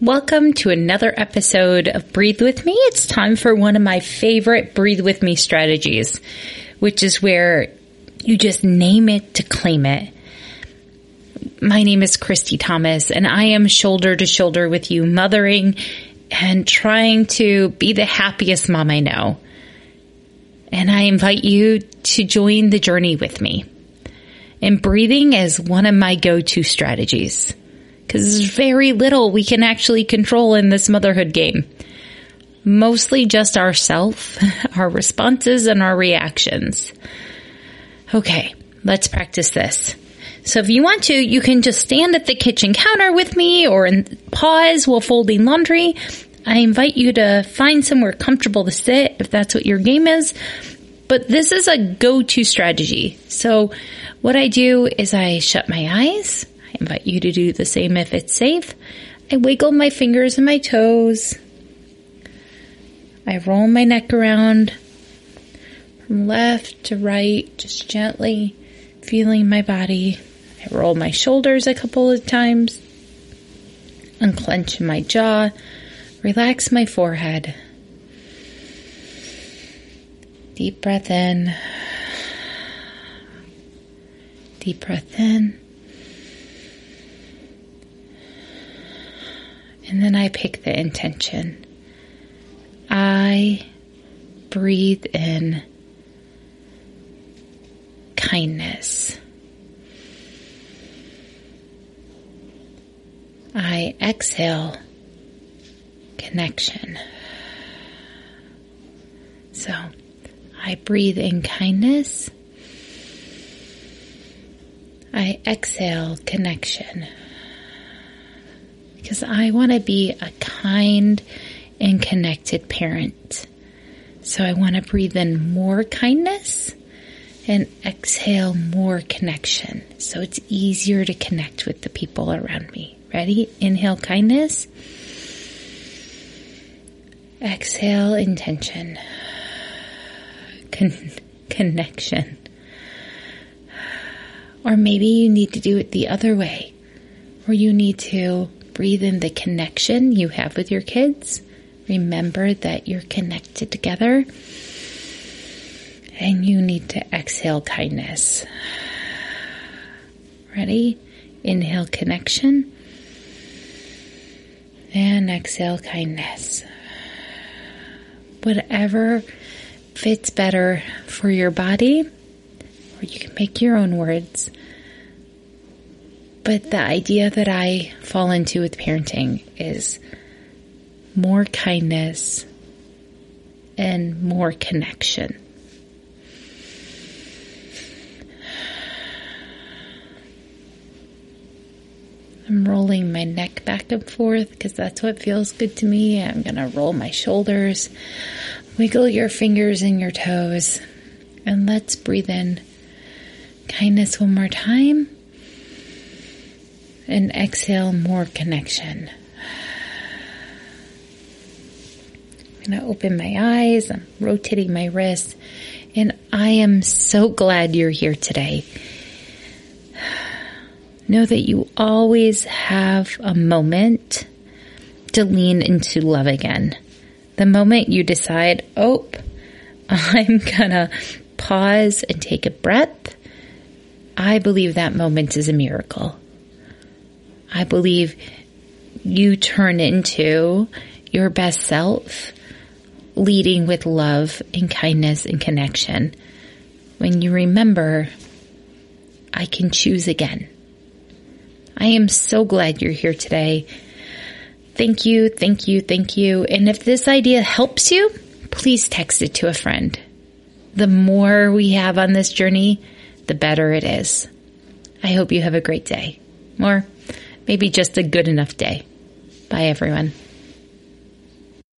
Welcome to another episode of Breathe With Me. It's time for one of my favorite Breathe With Me strategies, which is where you just name it to claim it. My name is Christy Thomas and I am shoulder to shoulder with you, mothering and trying to be the happiest mom I know. And I invite you to join the journey with me. And breathing is one of my go-to strategies because there's very little we can actually control in this motherhood game. Mostly just ourself, our responses and our reactions. Okay, let's practice this. So if you want to, you can just stand at the kitchen counter with me or pause while folding laundry. I invite you to find somewhere comfortable to sit if that's what your game is. But this is a go-to strategy. So what I do is I shut my eyes I invite you to do the same if it's safe. I wiggle my fingers and my toes. I roll my neck around from left to right, just gently feeling my body. I roll my shoulders a couple of times, unclench my jaw, relax my forehead. Deep breath in. Deep breath in. And then I pick the intention. I breathe in kindness. I exhale connection. So I breathe in kindness. I exhale connection because I want to be a kind and connected parent. So I want to breathe in more kindness and exhale more connection. So it's easier to connect with the people around me. Ready? Inhale kindness. Exhale intention. Con- connection. Or maybe you need to do it the other way, or you need to breathe in the connection you have with your kids. Remember that you're connected together. And you need to exhale kindness. Ready? Inhale connection. And exhale kindness. Whatever fits better for your body, or you can make your own words. But the idea that I fall into with parenting is more kindness and more connection. I'm rolling my neck back and forth because that's what feels good to me. I'm going to roll my shoulders, wiggle your fingers and your toes, and let's breathe in kindness one more time and exhale more connection. I'm going to open my eyes. I'm rotating my wrists and I am so glad you're here today. Know that you always have a moment to lean into love again. The moment you decide, oh, I'm gonna pause and take a breath, I believe that moment is a miracle. I believe you turn into your best self, leading with love and kindness and connection. When you remember, I can choose again. I am so glad you're here today. Thank you, thank you, thank you. And if this idea helps you, please text it to a friend. The more we have on this journey, the better it is. I hope you have a great day. More maybe just a good enough day. Bye, everyone.